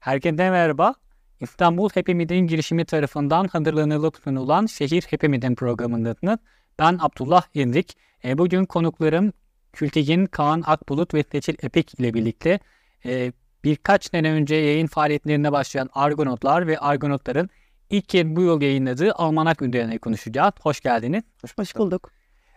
Herkese merhaba. İstanbul Happy Meet'in girişimi tarafından hazırlanılıp sunulan Şehir Happy Meet'in programındasınız. Ben Abdullah İndik. E, bugün konuklarım Kültigin, Kaan Akbulut ve Seçil Epik ile birlikte e, birkaç sene önce yayın faaliyetlerine başlayan Argonotlar ve Argonotların ilk kez bu yıl yayınladığı Almanak üzerine konuşacağız. Hoş geldiniz. Hoş bulduk.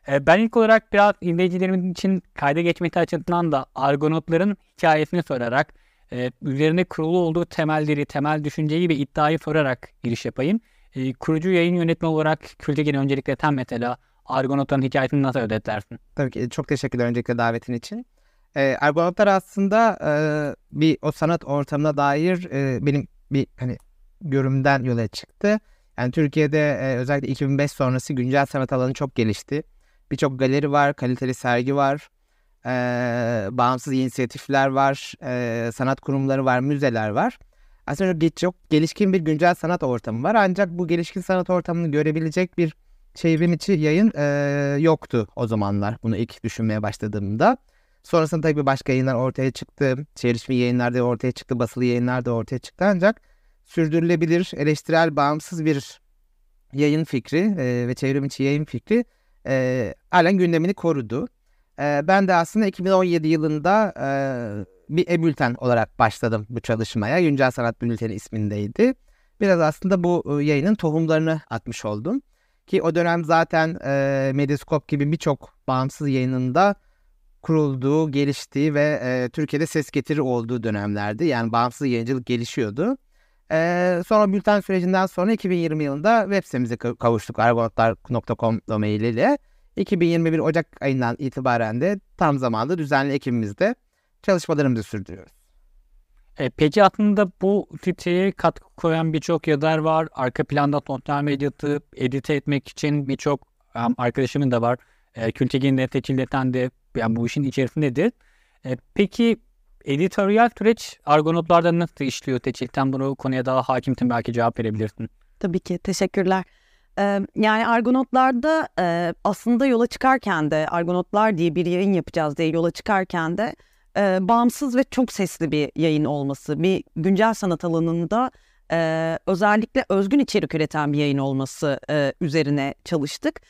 E, ben ilk olarak biraz izleyicilerimiz için kayda geçmesi açısından da Argonotların hikayesini sorarak e, üzerine kurulu olduğu temelleri, temel düşünceyi ve iddiayı sorarak giriş yapayım. E, kurucu yayın yönetmeni olarak Kültekin öncelikle tam mesela Argonotların hikayesini nasıl özetlersin? Tabii ki çok teşekkürler öncelikle davetin için. E, Argonotlar aslında e, bir o sanat ortamına dair e, benim bir hani görümden yola çıktı. Yani Türkiye'de e, özellikle 2005 sonrası güncel sanat alanı çok gelişti. Birçok galeri var, kaliteli sergi var, e, bağımsız inisiyatifler var, e, sanat kurumları var, müzeler var. Aslında çok gelişkin bir güncel sanat ortamı var. Ancak bu gelişkin sanat ortamını görebilecek bir çevrim içi yayın e, yoktu o zamanlar. Bunu ilk düşünmeye başladığımda. Sonrasında tabii başka yayınlar ortaya çıktı. Çevrişmi yayınlar da ortaya çıktı, basılı yayınlar da ortaya çıktı. Ancak sürdürülebilir, eleştirel, bağımsız bir yayın fikri e, ve çevrim içi yayın fikri e, halen gündemini korudu. E, ben de aslında 2017 yılında e, bir e-bülten olarak başladım bu çalışmaya. Güncel Sanat Bülteni ismindeydi. Biraz aslında bu e, yayının tohumlarını atmış oldum. Ki o dönem zaten e, Medyascope gibi birçok bağımsız yayınında kurulduğu, geliştiği ve e, Türkiye'de ses getiri olduğu dönemlerdi. Yani bağımsız yayıncılık gelişiyordu. Sonra bülten sürecinden sonra 2020 yılında web sitemize kavuştuk argonotlar.com domainiyle. 2021 Ocak ayından itibaren de tam zamanlı düzenli ekibimizde çalışmalarımızı sürdürüyoruz. E, peki aslında bu siteye katkı koyan birçok yazar var. Arka planda sosyal medyası edite etmek için birçok um, arkadaşımın da var. E, Kültegin'de, Teçil'den de yani bu işin içerisindedir. E, peki editoryal süreç Argonotlarda nasıl işliyor Teçil'den bunu konuya daha hakimsin belki cevap verebilirsin. Tabii ki teşekkürler. Yani Argonotlarda e, aslında yola çıkarken de Argonotlar diye bir yayın yapacağız diye yola çıkarken de bağımsız ve çok sesli bir yayın olması, bir güncel sanat alanında özellikle özgün içerik üreten bir yayın olması üzerine çalıştık.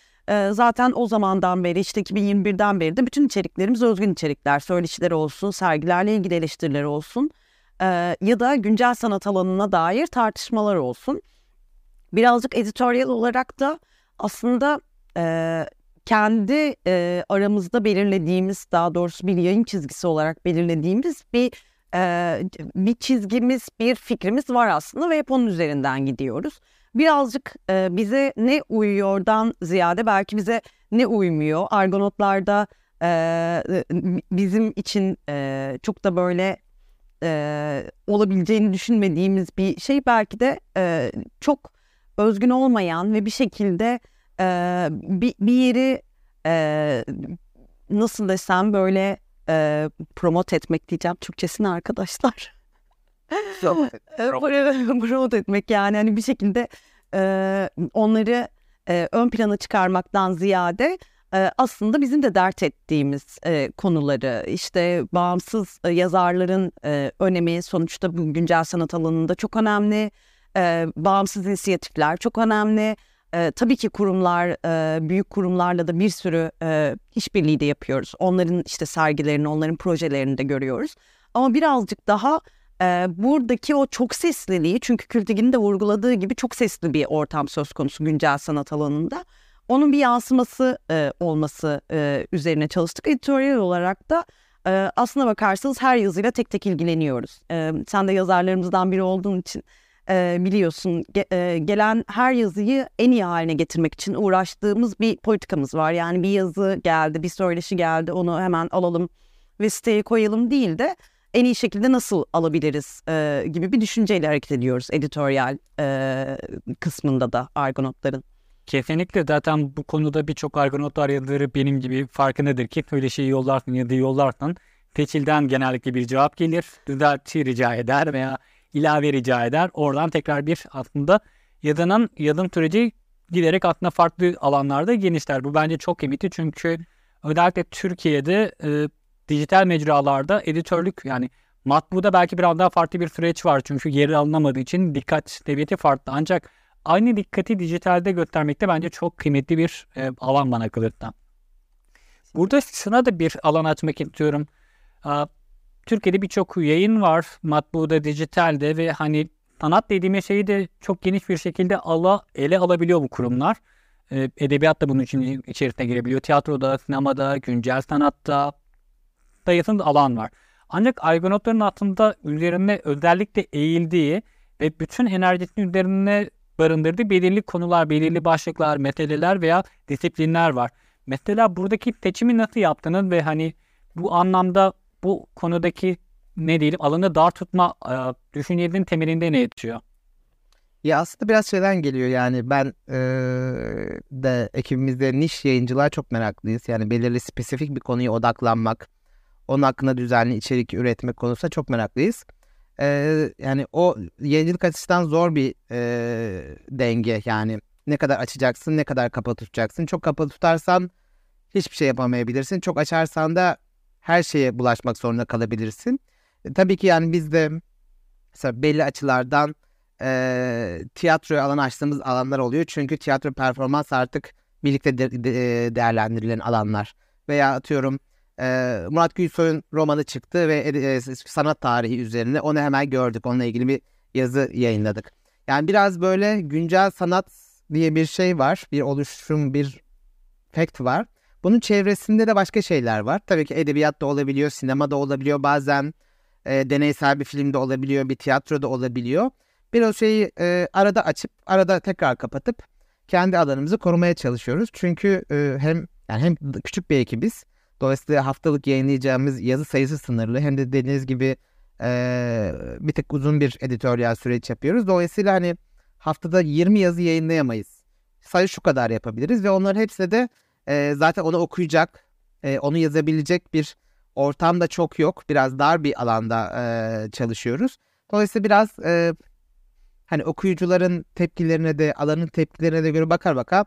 Zaten o zamandan beri işte 2021'den beri de bütün içeriklerimiz özgün içerikler, söyleşiler olsun, sergilerle ilgili eleştiriler olsun ya da güncel sanat alanına dair tartışmalar olsun. Birazcık editoryal olarak da aslında e, kendi e, aramızda belirlediğimiz daha doğrusu bir yayın çizgisi olarak belirlediğimiz bir e, bir çizgimiz, bir fikrimiz var aslında ve hep onun üzerinden gidiyoruz. Birazcık e, bize ne uyuyordan ziyade belki bize ne uymuyor. Argonotlarda e, bizim için e, çok da böyle e, olabileceğini düşünmediğimiz bir şey belki de e, çok özgün olmayan ve bir şekilde e, bir, bir yeri e, nasıl desem böyle e, promote etmek diyeceğim Türkçesini arkadaşlar. promote etmek yani hani bir şekilde e, onları e, ön plana çıkarmaktan ziyade e, aslında bizim de dert ettiğimiz e, konuları işte bağımsız e, yazarların e, önemi sonuçta bu güncel sanat alanında çok önemli. E, bağımsız inisiyatifler çok önemli. E, tabii ki kurumlar, e, büyük kurumlarla da bir sürü e, işbirliği de yapıyoruz. Onların işte sergilerini, onların projelerini de görüyoruz. Ama birazcık daha e, buradaki o çok sesliliği, çünkü Kültigin de vurguladığı gibi çok sesli bir ortam söz konusu güncel sanat alanında. Onun bir yansıması e, olması e, üzerine çalıştık. Editoryal olarak da e, aslına bakarsanız her yazıyla tek tek ilgileniyoruz. E, sen de yazarlarımızdan biri olduğun için e, biliyorsun ge, e, gelen her yazıyı en iyi haline getirmek için uğraştığımız bir politikamız var. Yani bir yazı geldi, bir söyleşi geldi onu hemen alalım ve siteye koyalım değil de en iyi şekilde nasıl alabiliriz e, gibi bir düşünceyle hareket ediyoruz editoryal e, kısmında da Argonotların. Kesinlikle zaten bu konuda birçok Argonotlar yazarı benim gibi farkındadır ki öyle şeyi yollarsın ya da yollarsan seçilden genellikle bir cevap gelir. Düzelti rica eder veya ilave rica eder. Oradan tekrar bir aslında yazının yazım süreci giderek aslında farklı alanlarda genişler. Bu bence çok kıymetli çünkü özellikle Türkiye'de e, dijital mecralarda editörlük yani Matbu'da belki biraz daha farklı bir süreç var çünkü yeri alınamadığı için dikkat seviyeti farklı. Ancak aynı dikkati dijitalde göstermekte bence çok kıymetli bir e, alan bana kalırsa. Burada şuna da bir alan açmak istiyorum. Türkiye'de birçok yayın var matbuda, dijitalde ve hani sanat dediğimiz şeyi de çok geniş bir şekilde ala, ele alabiliyor bu kurumlar. E, edebiyat da bunun için içerisine girebiliyor. Tiyatroda, sinemada, güncel sanatta dayasın alan var. Ancak Argonautların altında üzerine özellikle eğildiği ve bütün enerjisini üzerine barındırdığı belirli konular, belirli başlıklar, meseleler veya disiplinler var. Mesela buradaki seçimi nasıl yaptınız ve hani bu anlamda bu konudaki ne diyelim alanı dar tutma e, düşüncenin temelinde ne yatıyor? Ya aslında biraz şeyden geliyor yani ben e, de ekibimizde niş yayıncılar çok meraklıyız. Yani belirli spesifik bir konuya odaklanmak, onun hakkında düzenli içerik üretmek konusunda çok meraklıyız. E, yani o yayıncılık açısından zor bir e, denge yani ne kadar açacaksın, ne kadar kapalı tutacaksın. Çok kapalı tutarsan hiçbir şey yapamayabilirsin. Çok açarsan da her şeye bulaşmak zorunda kalabilirsin. E, tabii ki yani biz de mesela belli açılardan e, tiyatroya alan açtığımız alanlar oluyor. Çünkü tiyatro performans artık birlikte de, de, değerlendirilen alanlar. Veya atıyorum e, Murat Gülsoy'un romanı çıktı ve e, sanat tarihi üzerine onu hemen gördük. Onunla ilgili bir yazı yayınladık. Yani biraz böyle güncel sanat diye bir şey var. Bir oluşum, bir fact var. Bunun çevresinde de başka şeyler var. Tabii ki edebiyat da olabiliyor, sinema da olabiliyor. Bazen e, deneysel bir filmde olabiliyor, bir tiyatroda olabiliyor. Bir o şeyi e, arada açıp arada tekrar kapatıp kendi alanımızı korumaya çalışıyoruz. Çünkü e, hem yani hem küçük bir ekibiz. Dolayısıyla haftalık yayınlayacağımız yazı sayısı sınırlı. Hem de dediğiniz gibi e, bir tık uzun bir editoryal süreç yapıyoruz. Dolayısıyla hani haftada 20 yazı yayınlayamayız. Sayı şu kadar yapabiliriz ve onların hepsi de e, zaten onu okuyacak, e, onu yazabilecek bir ortam da çok yok. Biraz dar bir alanda e, çalışıyoruz. Dolayısıyla biraz e, hani okuyucuların tepkilerine de alanın tepkilerine de göre bakar baka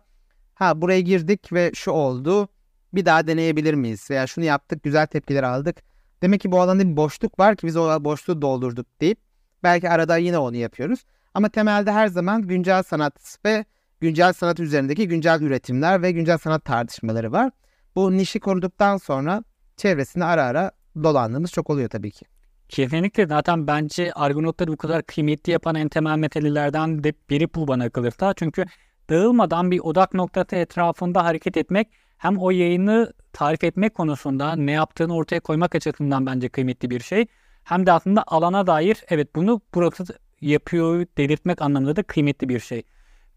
ha buraya girdik ve şu oldu bir daha deneyebilir miyiz veya şunu yaptık güzel tepkiler aldık. Demek ki bu alanda bir boşluk var ki biz o boşluğu doldurduk deyip belki arada yine onu yapıyoruz. Ama temelde her zaman güncel sanat ve güncel sanat üzerindeki güncel üretimler ve güncel sanat tartışmaları var. Bu nişi koruduktan sonra çevresinde ara ara dolandığımız çok oluyor tabii ki. Kesinlikle zaten bence Argonautları bu kadar kıymetli yapan en temel meselelerden de biri bu bana kalırsa. Çünkü dağılmadan bir odak noktası etrafında hareket etmek hem o yayını tarif etmek konusunda ne yaptığını ortaya koymak açısından bence kıymetli bir şey. Hem de aslında alana dair evet bunu burası yapıyor delirtmek anlamında da kıymetli bir şey.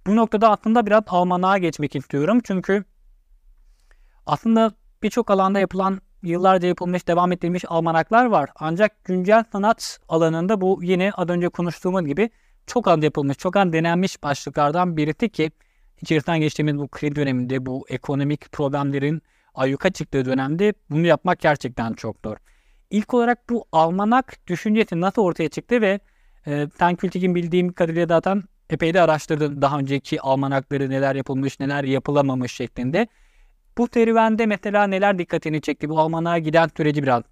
Bu noktada aslında biraz almanağa geçmek istiyorum. Çünkü aslında birçok alanda yapılan yıllarca yapılmış, devam ettirilmiş almanaklar var. Ancak güncel sanat alanında bu yine az önce konuştuğumuz gibi çok az yapılmış, çok az denenmiş başlıklardan birisi ki içerisinden geçtiğimiz bu kriz döneminde, bu ekonomik problemlerin ayyuka çıktığı dönemde bunu yapmak gerçekten çok zor. İlk olarak bu almanak düşüncesi nasıl ortaya çıktı ve e, sen Kültik'in bildiğim kadarıyla zaten epey de araştırdın daha önceki almanakları neler yapılmış, neler yapılamamış şeklinde. Bu serüvende mesela neler dikkatini çekti? Bu almanağa giden süreci biraz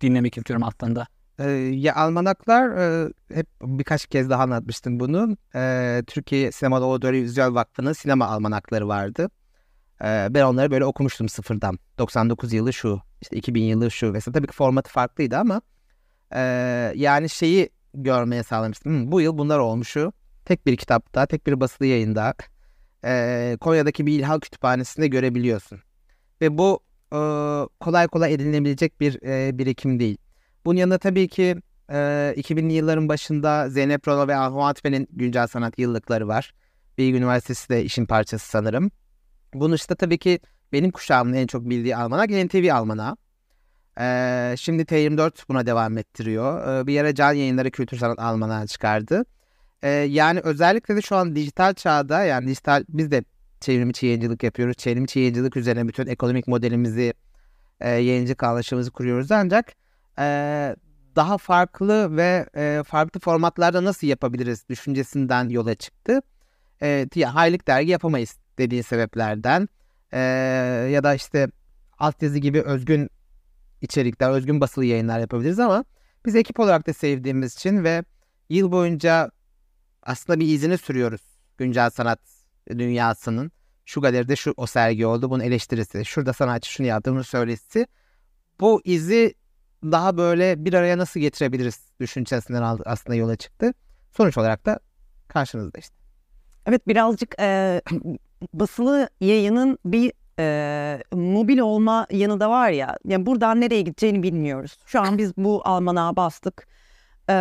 dinlemek istiyorum aslında. Ee, ya almanaklar e, hep birkaç kez daha anlatmıştım bunu. E, Türkiye Sinema Audiovizyon Vakfı'nın sinema almanakları vardı. E, ben onları böyle okumuştum sıfırdan. 99 yılı şu, işte 2000 yılı şu vesaire. Tabii ki formatı farklıydı ama e, yani şeyi görmeye sağlamıştım. Hmm, bu yıl bunlar olmuşu. Tek bir kitapta, tek bir basılı yayında e, Konya'daki bir İlhal Kütüphanesi'nde görebiliyorsun. Ve bu e, kolay kolay edinilebilecek bir e, birikim değil. Bunun yanında tabii ki e, 2000'li yılların başında Zeynep Rono ve Ahu Atfe'nin güncel sanat yıllıkları var. Bilgi Üniversitesi de işin parçası sanırım. Bunun işte tabii ki benim kuşağımın en çok bildiği almanak NTV almanağı. Ee, şimdi T24 buna devam ettiriyor. Ee, bir yere Can Yayınları Kültür Sanat Almanağı çıkardı. Ee, yani özellikle de şu an dijital çağda yani dijital biz de çevrimiçi yayıncılık yapıyoruz. Çevrimiçi yayıncılık üzerine bütün ekonomik modelimizi, e, yayıncılık anlaşımızı kuruyoruz. Ancak e, daha farklı ve e, farklı formatlarda nasıl yapabiliriz düşüncesinden yola çıktı. E, Haylik dergi yapamayız dediği sebeplerden e, ya da işte altyazı gibi özgün içerikler, özgün basılı yayınlar yapabiliriz ama Biz ekip olarak da sevdiğimiz için ve yıl boyunca aslında bir izini sürüyoruz güncel sanat dünyasının. Şu galeride şu o sergi oldu, bunun eleştirisi, şurada sanatçı şunu yaptı, bunun söyleşisi. Bu izi daha böyle bir araya nasıl getirebiliriz düşüncesinden aslında yola çıktı. Sonuç olarak da karşınızda işte. Evet birazcık e, basılı yayının bir e, mobil olma yanı da var ya. Yani buradan nereye gideceğini bilmiyoruz. Şu an biz bu almanağa bastık e,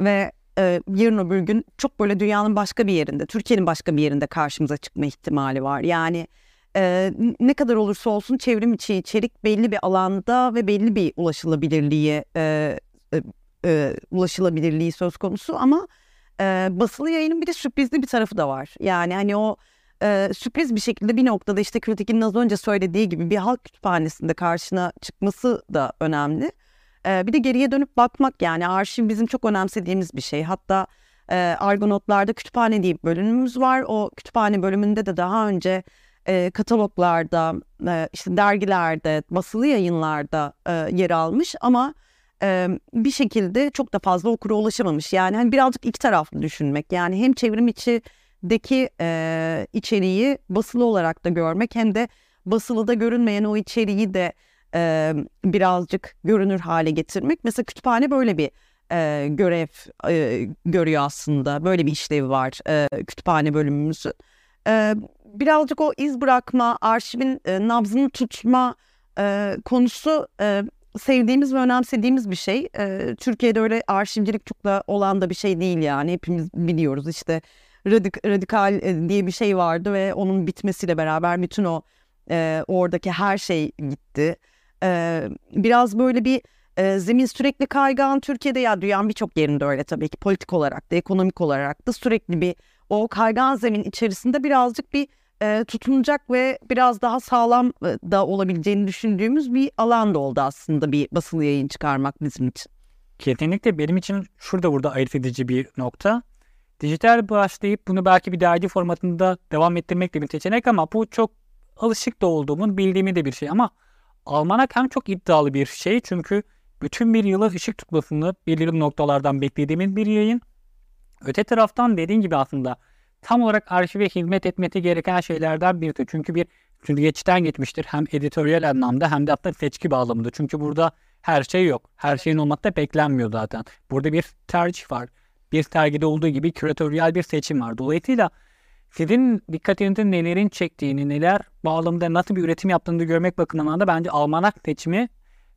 ve e, yarın öbür gün çok böyle dünyanın başka bir yerinde, Türkiye'nin başka bir yerinde karşımıza çıkma ihtimali var. Yani e, ne kadar olursa olsun çevrim içi içerik belli bir alanda ve belli bir ulaşılabilirliği e, e, e, ulaşılabilirliği söz konusu ama e, basılı yayının bir de sürprizli bir tarafı da var. Yani hani o e, sürpriz bir şekilde bir noktada işte kritikinin az önce söylediği gibi bir halk kütüphanesinde karşına çıkması da önemli. Bir de geriye dönüp bakmak yani arşiv bizim çok önemsediğimiz bir şey. Hatta e, Argonotlar'da kütüphane diye bir bölümümüz var. O kütüphane bölümünde de daha önce e, kataloglarda, e, işte dergilerde, basılı yayınlarda e, yer almış ama e, bir şekilde çok da fazla okura ulaşamamış. Yani hani birazcık iki taraflı düşünmek. Yani hem çevrim içindeki e, içeriği basılı olarak da görmek hem de basılıda görünmeyen o içeriği de e, birazcık görünür hale getirmek. Mesela kütüphane böyle bir e, görev e, görüyor aslında. Böyle bir işlevi var e, kütüphane bölümümüzün. E, birazcık o iz bırakma, arşivin e, nabzını tutma e, konusu e, sevdiğimiz ve önemsediğimiz bir şey. E, Türkiye'de öyle arşivcilik çok da olan da bir şey değil yani. Hepimiz biliyoruz işte radik, radikal diye bir şey vardı ve onun bitmesiyle beraber bütün o e, oradaki her şey gitti. E, biraz böyle bir e, zemin sürekli kaygan Türkiye'de ya dünyanın birçok yerinde öyle tabii ki politik olarak da ekonomik olarak da sürekli bir o kaygan zemin içerisinde birazcık bir e, tutunacak ve biraz daha sağlam da olabileceğini düşündüğümüz bir alan da oldu aslında bir basılı yayın çıkarmak bizim için. Kesinlikle benim için şurada burada ayırt edici bir nokta. Dijital başlayıp bunu belki bir dergi formatında devam ettirmek de bir seçenek ama bu çok alışık da olduğumun bildiğimi de bir şey ama almanak hem çok iddialı bir şey çünkü bütün bir yılı ışık tutmasını belirli noktalardan beklediğimiz bir yayın. Öte taraftan dediğin gibi aslında tam olarak arşive hizmet etmesi gereken şeylerden biri. Çünkü bir süzgeçten geçmiştir hem editoryal anlamda hem de hatta seçki bağlamında. Çünkü burada her şey yok. Her şeyin olmakta beklenmiyor zaten. Burada bir tercih var. Bir sergide olduğu gibi küratöryal bir seçim var. Dolayısıyla sizin dikkatinizin nelerin çektiğini, neler bağlamında nasıl bir üretim yaptığını görmek bakımından da bence almanak seçimi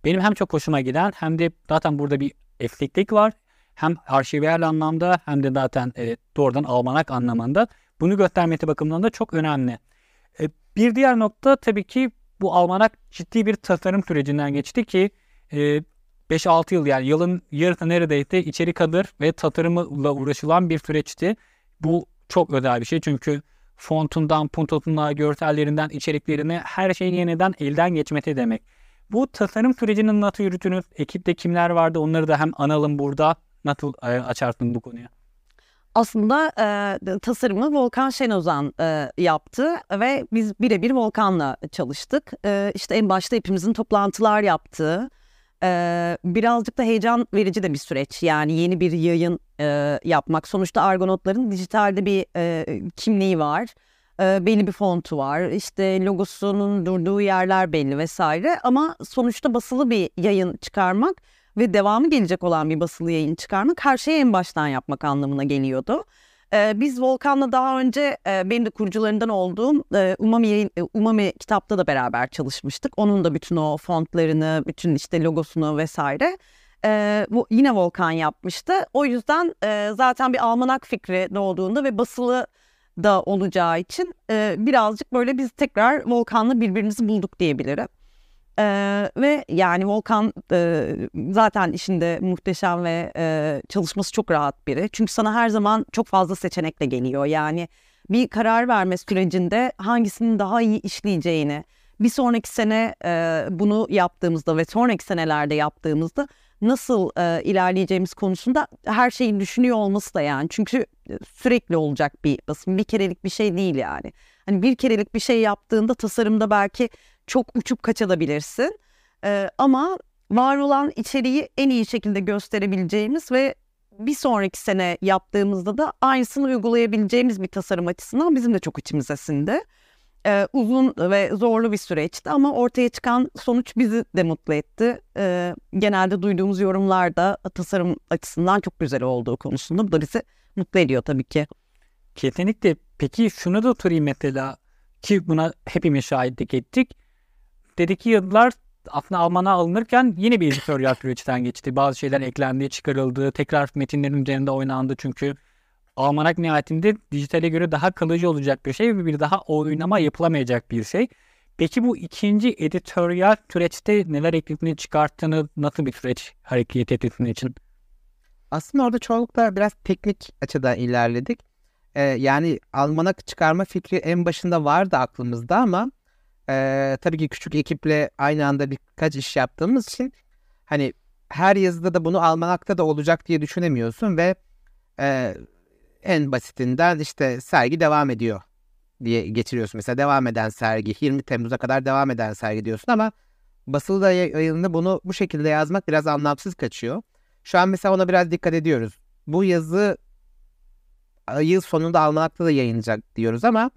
benim hem çok hoşuma giden hem de zaten burada bir esneklik var hem arşiviyel anlamda hem de zaten e, doğrudan almanak anlamında bunu göstermesi bakımından da çok önemli. E, bir diğer nokta tabii ki bu almanak ciddi bir tasarım sürecinden geçti ki e, 5-6 yıl yani yılın yarısı neredeyse içeri kalır ve tasarımla uğraşılan bir süreçti. Bu çok özel bir şey çünkü fontundan, puntosundan, görsellerinden, içeriklerine her şey yeniden elden geçmesi demek. Bu tasarım sürecinin nasıl yürütünüz? Ekipte kimler vardı? Onları da hem analım burada Nasıl e, açarsın bu konuyu? Aslında e, tasarımı Volkan Şenozan e, yaptı ve biz birebir Volkan'la çalıştık. E, işte en başta hepimizin toplantılar yaptığı, e, birazcık da heyecan verici de bir süreç. Yani yeni bir yayın e, yapmak. Sonuçta Argonotların dijitalde bir e, kimliği var. E, belli bir fontu var. İşte logosunun durduğu yerler belli vesaire. Ama sonuçta basılı bir yayın çıkarmak ve devamı gelecek olan bir basılı yayın çıkarmak her şeyi en baştan yapmak anlamına geliyordu. Ee, biz Volkan'la daha önce e, benim de kurucularından olduğum e, Umami, e, Umami kitapta da beraber çalışmıştık. Onun da bütün o fontlarını, bütün işte logosunu vesaire bu yine Volkan yapmıştı. O yüzden zaten bir almanak fikri doğduğunda ve basılı da olacağı için birazcık böyle biz tekrar Volkan'la birbirimizi bulduk diyebilirim. Ee, ve yani Volkan e, zaten işinde muhteşem ve e, çalışması çok rahat biri. Çünkü sana her zaman çok fazla seçenekle geliyor. Yani bir karar verme sürecinde hangisinin daha iyi işleyeceğini, bir sonraki sene e, bunu yaptığımızda ve sonraki senelerde yaptığımızda nasıl e, ilerleyeceğimiz konusunda her şeyi düşünüyor olması da yani. Çünkü sürekli olacak bir basın. Bir kerelik bir şey değil yani. Hani bir kerelik bir şey yaptığında tasarımda belki çok uçup kaçabilirsin. Ee, ama var olan içeriği en iyi şekilde gösterebileceğimiz ve bir sonraki sene yaptığımızda da aynısını uygulayabileceğimiz bir tasarım açısından bizim de çok içimize sindi. Ee, uzun ve zorlu bir süreçti ama ortaya çıkan sonuç bizi de mutlu etti. Ee, genelde duyduğumuz yorumlarda tasarım açısından çok güzel olduğu konusunda bu da bizi mutlu ediyor tabii ki. Kesinlikle. Peki şunu da sorayım mesela ki buna hepimiz şahitlik ettik. Dedeki yazılar aslında Alman'a alınırken yine bir editoryal süreçten geçti. Bazı şeyler eklendi, çıkarıldı, tekrar metinlerin üzerinde oynandı çünkü Almanak nihayetinde dijitale göre daha kalıcı olacak bir şey ve bir daha oynama yapılamayacak bir şey. Peki bu ikinci editoryal süreçte neler eklediğini çıkarttığını nasıl bir süreç hareket ettiğini için? Aslında orada çoğunlukla biraz teknik açıdan ilerledik. Ee, yani almanak çıkarma fikri en başında vardı aklımızda ama e, tabii ki küçük ekiple aynı anda birkaç iş yaptığımız için hani her yazıda da bunu almanakta da olacak diye düşünemiyorsun ve e, en basitinden işte sergi devam ediyor diye getiriyorsun. Mesela devam eden sergi 20 Temmuz'a kadar devam eden sergi diyorsun ama basılı da yayınında bunu bu şekilde yazmak biraz anlamsız kaçıyor. Şu an mesela ona biraz dikkat ediyoruz. Bu yazı yıl sonunda Almanak'ta da yayınlanacak diyoruz ama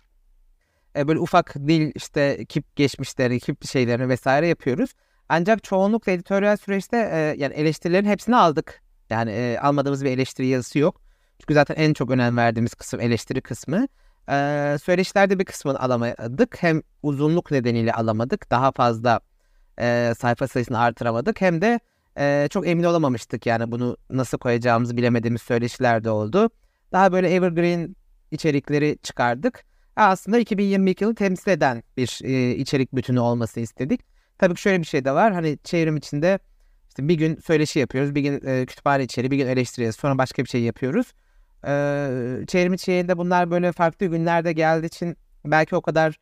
e, böyle ufak dil işte kip geçmişleri, kip şeylerini vesaire yapıyoruz. Ancak çoğunlukla editoryal süreçte e, yani eleştirilerin hepsini aldık. Yani e, almadığımız bir eleştiri yazısı yok. Çünkü zaten en çok önem verdiğimiz kısım eleştiri kısmı. E, söyleşilerde bir kısmını alamadık. Hem uzunluk nedeniyle alamadık. Daha fazla e, sayfa sayısını artıramadık. Hem de e, çok emin olamamıştık yani bunu nasıl koyacağımızı bilemediğimiz söyleşiler de oldu. Daha böyle evergreen içerikleri çıkardık. Aslında 2022 yılı temsil eden bir e, içerik bütünü olması istedik. Tabii ki şöyle bir şey de var. Hani çevrim içinde işte bir gün söyleşi yapıyoruz, bir gün e, kütüphane içeri, bir gün eleştiriyoruz, sonra başka bir şey yapıyoruz. E, çevrim içeriğinde bunlar böyle farklı günlerde geldiği için belki o kadar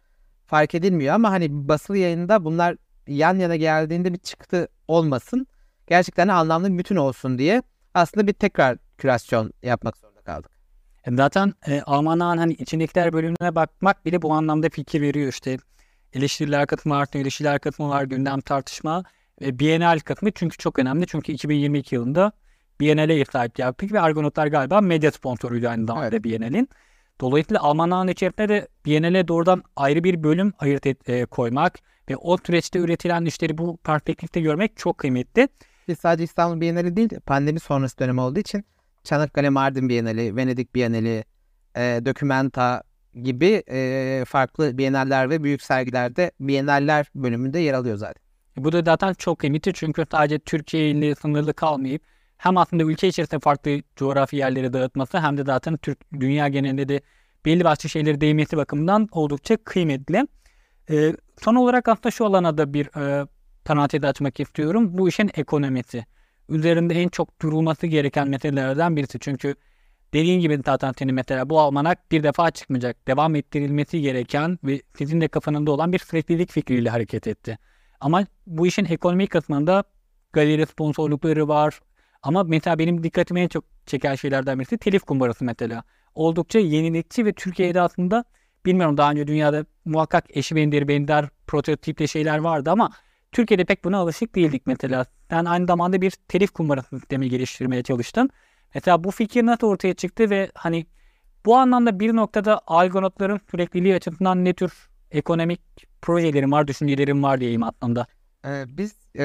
fark edilmiyor ama hani basılı yayında bunlar yan yana geldiğinde bir çıktı olmasın. Gerçekten anlamlı bir bütün olsun diye aslında bir tekrar kürasyon yapmak zorunda kaldık. E, zaten e, Almanağın hani içindekiler bölümüne bakmak bile bu anlamda fikir veriyor işte. Eleştiriler katımı artı eleştiriler katımı var, gündem tartışma ve Bienal katımı çünkü çok önemli. Çünkü 2022 yılında Biennale sahipliği yaptık ve Argonautlar galiba medya sponsoruydu aynı zamanda evet. Biennale'in. Dolayısıyla Almanağın içerisinde de Biennale doğrudan ayrı bir bölüm ayırt et, e, koymak ve o süreçte üretilen işleri bu perspektifte görmek çok kıymetli. Biz sadece İstanbul Bienali değil pandemi sonrası dönem olduğu için Çanakkale Mardin Bienali, Venedik Bienali, e, Documenta gibi e, farklı bienaller ve büyük sergilerde bienaller bölümünde yer alıyor zaten. E, bu da zaten çok kıymetli çünkü sadece Türkiye ile sınırlı kalmayıp hem aslında ülke içerisinde farklı coğrafi yerlere dağıtması hem de zaten Türk dünya genelinde de belli başlı şeyleri değmesi bakımından oldukça kıymetli. E, son olarak aslında şu alana da bir e, parantez açmak istiyorum. Bu işin ekonomisi üzerinde en çok durulması gereken meselelerden birisi. Çünkü dediğin gibi zaten senin mesela bu almanak bir defa çıkmayacak. Devam ettirilmesi gereken ve sizin de kafanında olan bir süreklilik fikriyle hareket etti. Ama bu işin ekonomik kısmında galeri sponsorlukları var. Ama mesela benim dikkatimi en çok çeken şeylerden birisi telif kumbarası mesela. Oldukça yenilikçi ve Türkiye'de aslında bilmiyorum daha önce dünyada muhakkak eşi benzeri benzer prototipte şeyler vardı ama Türkiye'de pek buna alışık değildik mesela. Sen aynı zamanda bir telif kumbarası sistemi geliştirmeye çalıştın. Mesela bu fikir nasıl ortaya çıktı ve hani bu anlamda bir noktada algoritmaların sürekliliği açısından ne tür ekonomik projelerim var, düşüncelerim var diyeyim aslında. Ee, biz e,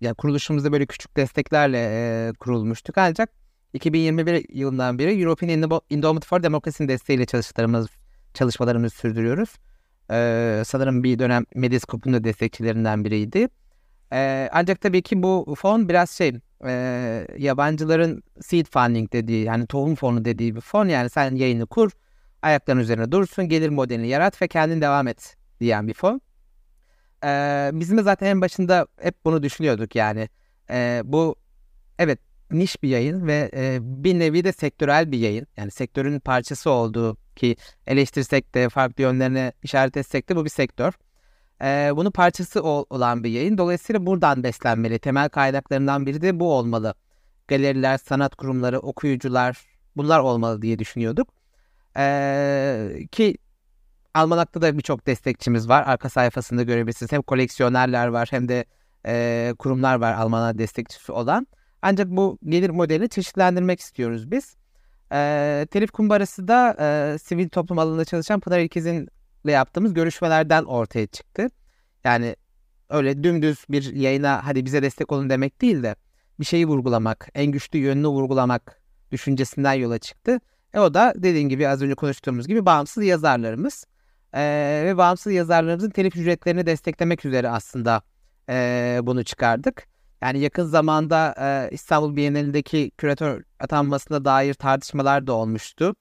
ya kuruluşumuzda böyle küçük desteklerle e, kurulmuştuk ancak 2021 yılından beri European Endowment for Democracy'nin desteğiyle çalışmalarımız, çalışmalarımızı sürdürüyoruz. Ee, sanırım bir dönem Medyascope'un da destekçilerinden biriydi. Ee, ancak tabii ki bu fon biraz şey e, yabancıların seed funding dediği yani tohum fonu dediği bir fon. Yani sen yayını kur, ayakların üzerine dursun, gelir modelini yarat ve kendin devam et diyen bir fon. Ee, bizim de zaten en başında hep bunu düşünüyorduk yani. Ee, bu evet niş bir yayın ve e, bir nevi de sektörel bir yayın. Yani sektörün parçası olduğu ki eleştirsek de farklı yönlerine işaret etsek de bu bir sektör. Ee, bunun parçası ol, olan bir yayın. Dolayısıyla buradan beslenmeli. Temel kaynaklarından biri de bu olmalı. Galeriler, sanat kurumları, okuyucular bunlar olmalı diye düşünüyorduk. Ee, ki Almanak'ta da birçok destekçimiz var. Arka sayfasında görebilirsiniz. Hem koleksiyonerler var hem de e, kurumlar var Almanlar destekçisi olan. Ancak bu gelir modelini çeşitlendirmek istiyoruz biz. E, telif kumbarası da e, sivil toplum alanında çalışan Pınar İkiz'in yaptığımız görüşmelerden ortaya çıktı. Yani öyle dümdüz bir yayına hadi bize destek olun demek değil de bir şeyi vurgulamak, en güçlü yönünü vurgulamak düşüncesinden yola çıktı. E o da dediğin gibi az önce konuştuğumuz gibi bağımsız yazarlarımız. E, ve bağımsız yazarlarımızın telif ücretlerini desteklemek üzere aslında e, bunu çıkardık. Yani yakın zamanda e, İstanbul Bienalindeki küratör atanmasına dair tartışmalar da olmuştu.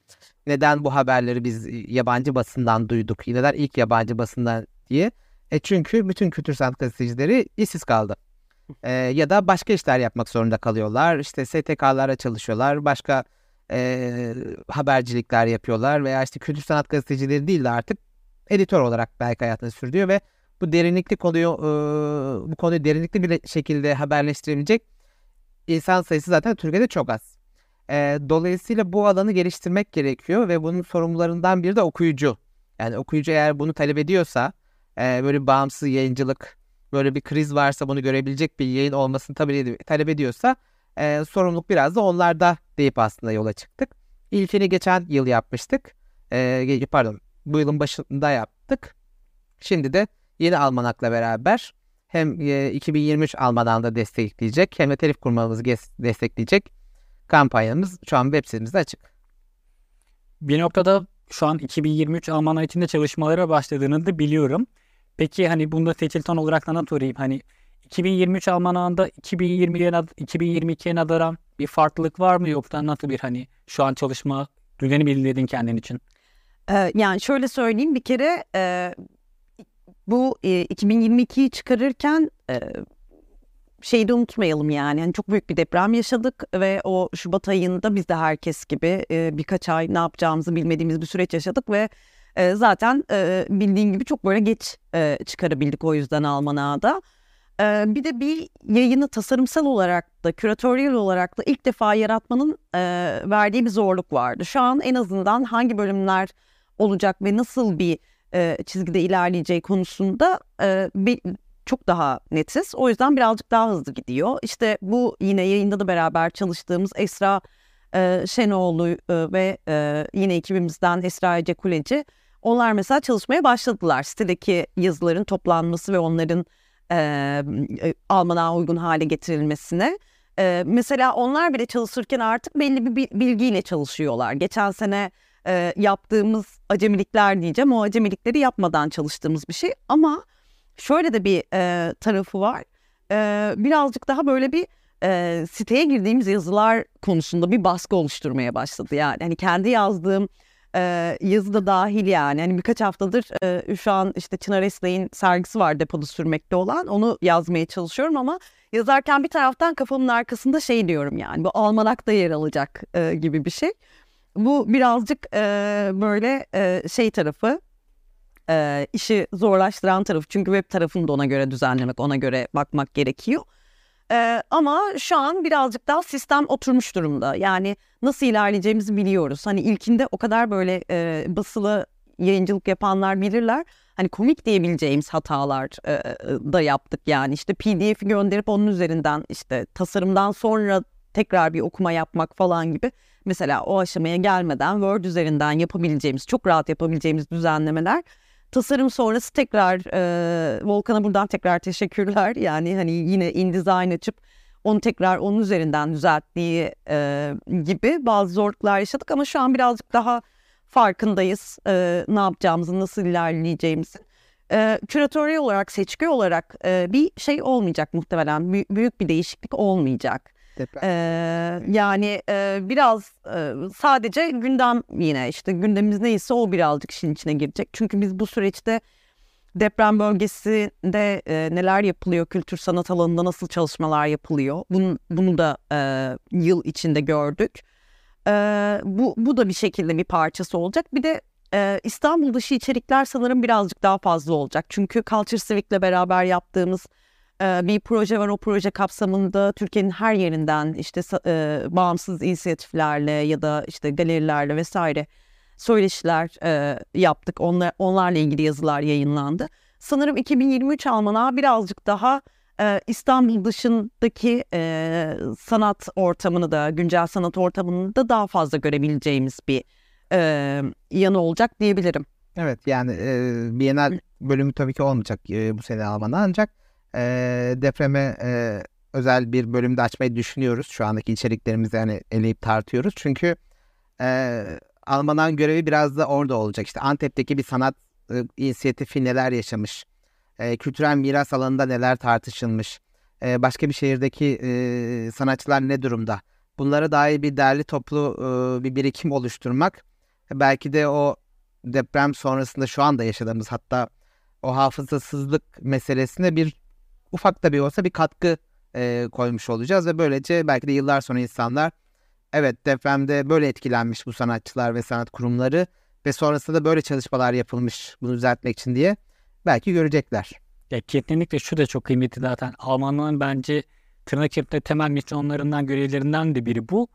Neden bu haberleri biz yabancı basından duyduk? Neden ilk yabancı basından diye. E çünkü bütün kültür sanat gazetecileri işsiz kaldı. E, ya da başka işler yapmak zorunda kalıyorlar. İşte STK'lara çalışıyorlar. Başka e, habercilikler yapıyorlar. Veya işte kültür sanat gazetecileri değil de artık editör olarak belki hayatını sürdürüyor ve bu derinlikli konuyu e, bu konuyu derinlikli bir şekilde haberleştirebilecek insan sayısı zaten Türkiye'de çok az. E, dolayısıyla bu alanı geliştirmek gerekiyor ve bunun sorumlularından biri de okuyucu. Yani okuyucu eğer bunu talep ediyorsa e, böyle bağımsız yayıncılık böyle bir kriz varsa bunu görebilecek bir yayın olmasını tabii talep ediyorsa e, sorumluluk biraz da onlarda deyip aslında yola çıktık. İlkini geçen yıl yapmıştık. E, pardon bu yılın başında yaptık. Şimdi de yeni almanakla beraber hem 2023 almanağında destekleyecek hem de telif kurmamızı destekleyecek kampanyamız şu an web sitemizde açık. Bir noktada şu an 2023 almanağı içinde çalışmalara başladığını da biliyorum. Peki hani bunda seçilton olarak da sorayım. Hani 2023 almanağında 2020'ye 2022'ye nazaran bir farklılık var mı yoksa nasıl bir hani şu an çalışma düzeni belirledin kendin için? Ee, yani şöyle söyleyeyim bir kere e, bu e, 2022'yi çıkarırken e, şeyi de unutmayalım yani. yani çok büyük bir deprem yaşadık ve o Şubat ayında biz de herkes gibi e, birkaç ay ne yapacağımızı bilmediğimiz bir süreç yaşadık ve e, zaten e, bildiğin gibi çok böyle geç e, çıkarabildik o yüzden Almanağa'da. E, bir de bir yayını tasarımsal olarak da küratöryel olarak da ilk defa yaratmanın e, verdiği bir zorluk vardı. Şu an en azından hangi bölümler olacak ve nasıl bir e, çizgide ilerleyeceği konusunda e, bir, çok daha netiz. O yüzden birazcık daha hızlı gidiyor. İşte bu yine yayında da beraber çalıştığımız Esra e, Şenoğlu e, ve e, yine ekibimizden Esra Ece Kuleci onlar mesela çalışmaya başladılar. Sitedeki yazıların toplanması ve onların e, e, Almanağa uygun hale getirilmesine. E, mesela onlar bile çalışırken artık belli bir bilgiyle çalışıyorlar. Geçen sene e, yaptığımız acemilikler diyeceğim. O acemilikleri yapmadan çalıştığımız bir şey. Ama şöyle de bir e, tarafı var. E, birazcık daha böyle bir e, siteye girdiğimiz yazılar konusunda bir baskı oluşturmaya başladı. Yani hani kendi yazdığım e, yazı da dahil yani. Hani birkaç haftadır e, şu an işte Çınar Esley'in sergisi var depoda sürmekte olan. Onu yazmaya çalışıyorum ama yazarken bir taraftan kafamın arkasında şey diyorum yani bu almanakta yer alacak e, gibi bir şey. Bu birazcık e, böyle e, şey tarafı e, işi zorlaştıran tarafı. Çünkü web tarafını da ona göre düzenlemek, ona göre bakmak gerekiyor. E, ama şu an birazcık daha sistem oturmuş durumda. Yani nasıl ilerleyeceğimizi biliyoruz. Hani ilkinde o kadar böyle e, basılı yayıncılık yapanlar bilirler. Hani komik diyebileceğimiz hatalar e, da yaptık yani işte PDF'i gönderip onun üzerinden işte tasarımdan sonra tekrar bir okuma yapmak falan gibi mesela o aşamaya gelmeden Word üzerinden yapabileceğimiz, çok rahat yapabileceğimiz düzenlemeler tasarım sonrası tekrar e, Volkan'a buradan tekrar teşekkürler. Yani hani yine InDesign açıp onu tekrar onun üzerinden düzelttiği e, gibi bazı zorluklar yaşadık ama şu an birazcık daha farkındayız e, ne yapacağımızı, nasıl ilerleyeceğimizin. E, küratöryel olarak, seçki olarak e, bir şey olmayacak muhtemelen. büyük bir değişiklik olmayacak. Ee, yani e, biraz e, sadece gündem yine işte gündemimiz neyse o birazcık işin içine girecek. Çünkü biz bu süreçte deprem bölgesinde e, neler yapılıyor, kültür sanat alanında nasıl çalışmalar yapılıyor. Bunu, bunu da e, yıl içinde gördük. E, bu, bu da bir şekilde bir parçası olacak. Bir de e, İstanbul dışı içerikler sanırım birazcık daha fazla olacak. Çünkü Culture Civic'le beraber yaptığımız bir proje var. O proje kapsamında Türkiye'nin her yerinden işte e, bağımsız inisiyatiflerle ya da işte galerilerle vesaire söyleşiler e, yaptık. Onlar, onlarla ilgili yazılar yayınlandı. Sanırım 2023 Almanağı birazcık daha e, İstanbul dışındaki e, sanat ortamını da, güncel sanat ortamını da daha fazla görebileceğimiz bir e, yanı olacak diyebilirim. Evet yani e, Bienal bölümü tabii ki olmayacak e, bu sene Alman'a ancak e, depreme e, özel bir bölümde açmayı düşünüyoruz. Şu andaki içeriklerimizi hani eleyip tartıyoruz. Çünkü e, Alman'ın görevi biraz da orada olacak. İşte Antep'teki bir sanat e, inisiyatifi neler yaşamış, e, kültürel miras alanında neler tartışılmış, e, başka bir şehirdeki e, sanatçılar ne durumda? Bunlara dair bir derli toplu e, bir birikim oluşturmak belki de o deprem sonrasında şu anda yaşadığımız hatta o hafızasızlık meselesine bir ufak da bir olsa bir katkı e, koymuş olacağız ve böylece belki de yıllar sonra insanlar evet depremde böyle etkilenmiş bu sanatçılar ve sanat kurumları ve sonrasında da böyle çalışmalar yapılmış bunu düzeltmek için diye belki görecekler. Ya kesinlikle şu da çok kıymetli zaten. Almanların bence tırnak içinde temel misyonlarından, görevlerinden de biri bu.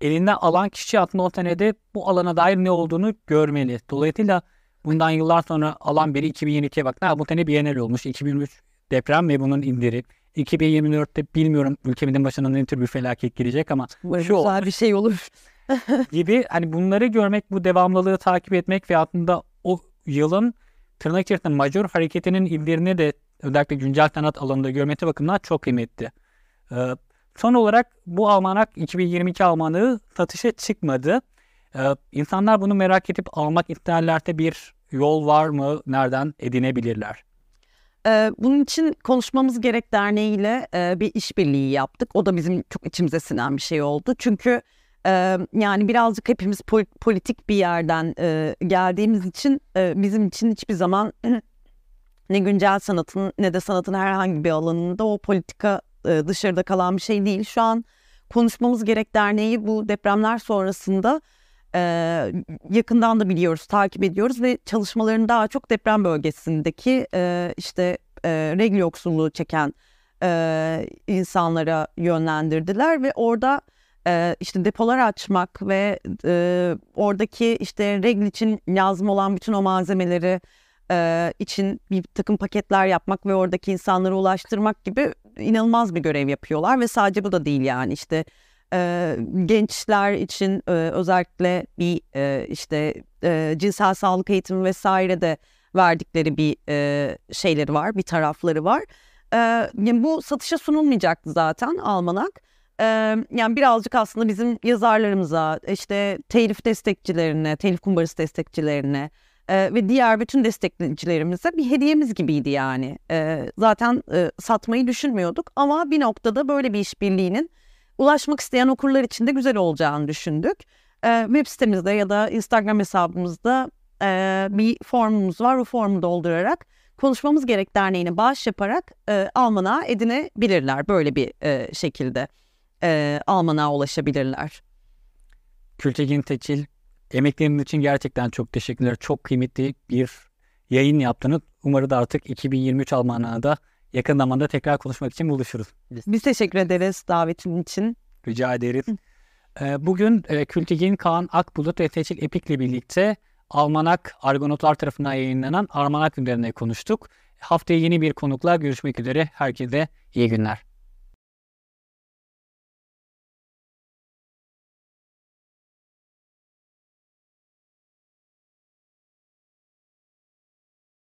Elinden alan kişi aslında o senede bu alana dair ne olduğunu görmeli. Dolayısıyla bundan yıllar sonra alan biri 2022'ye bak. Ha, bu sene Biennial olmuş. 2023 deprem ve bunun indiri. 2024'te bilmiyorum ülkemizin başına ne tür bir felaket gelecek ama Umarım şu güzel bir şey olur. gibi hani bunları görmek, bu devamlılığı takip etmek ve aslında o yılın tırnak içerisinde major hareketinin illerini de özellikle güncel sanat alanında görmesi bakımından çok kıymetli. Ee, son olarak bu almanak 2022 almanığı satışa çıkmadı. Ee, insanlar bunu merak edip almak isterlerse bir yol var mı? Nereden edinebilirler? Ee, bunun için Konuşmamız Gerek Derneği ile e, bir işbirliği yaptık. O da bizim çok içimize sinen bir şey oldu. Çünkü e, yani birazcık hepimiz pol- politik bir yerden e, geldiğimiz için e, bizim için hiçbir zaman ne güncel sanatın ne de sanatın herhangi bir alanında o politika dışarıda kalan bir şey değil. Şu an Konuşmamız Gerek Derneği bu depremler sonrasında e, yakından da biliyoruz, takip ediyoruz ve çalışmalarını daha çok deprem bölgesindeki e, işte e, regl yoksulluğu çeken e, insanlara yönlendirdiler ve orada e, işte depolar açmak ve e, oradaki işte regl için lazım olan bütün o malzemeleri e, için bir takım paketler yapmak ve oradaki insanlara ulaştırmak gibi inanılmaz bir görev yapıyorlar ve sadece bu da değil yani. İşte e, gençler için e, özellikle bir e, işte e, cinsel sağlık eğitimi vesaire de verdikleri bir e, şeyleri var, bir tarafları var. E, yani bu satışa sunulmayacaktı zaten almanak. E, yani birazcık aslında bizim yazarlarımıza, işte telif destekçilerine, telif kumbarası destekçilerine e, ve diğer bütün destekçilerimize bir hediyemiz gibiydi yani. E, zaten e, satmayı düşünmüyorduk ama bir noktada böyle bir işbirliğinin ulaşmak isteyen okurlar için de güzel olacağını düşündük. E, web sitemizde ya da Instagram hesabımızda e, bir formumuz var. O formu doldurarak konuşmamız gerek derneğine bağış yaparak e, Alman'a edinebilirler. Böyle bir e, şekilde e, Alman'a ulaşabilirler. Kültegin Teçil, emekleriniz için gerçekten çok teşekkürler. Çok kıymetli bir yayın yaptınız. Umarım da artık 2023 Alman'a da yakın zamanda tekrar konuşmak için buluşuruz. Biz teşekkür ederiz davetin için. Rica ederiz. Ee, Bugün e, Kültigin Kaan Akbulut ve Seçil Epik'le birlikte Almanak Argonotlar tarafından yayınlanan Almanak üzerine konuştuk. Haftaya yeni bir konukla görüşmek üzere. Herkese iyi günler.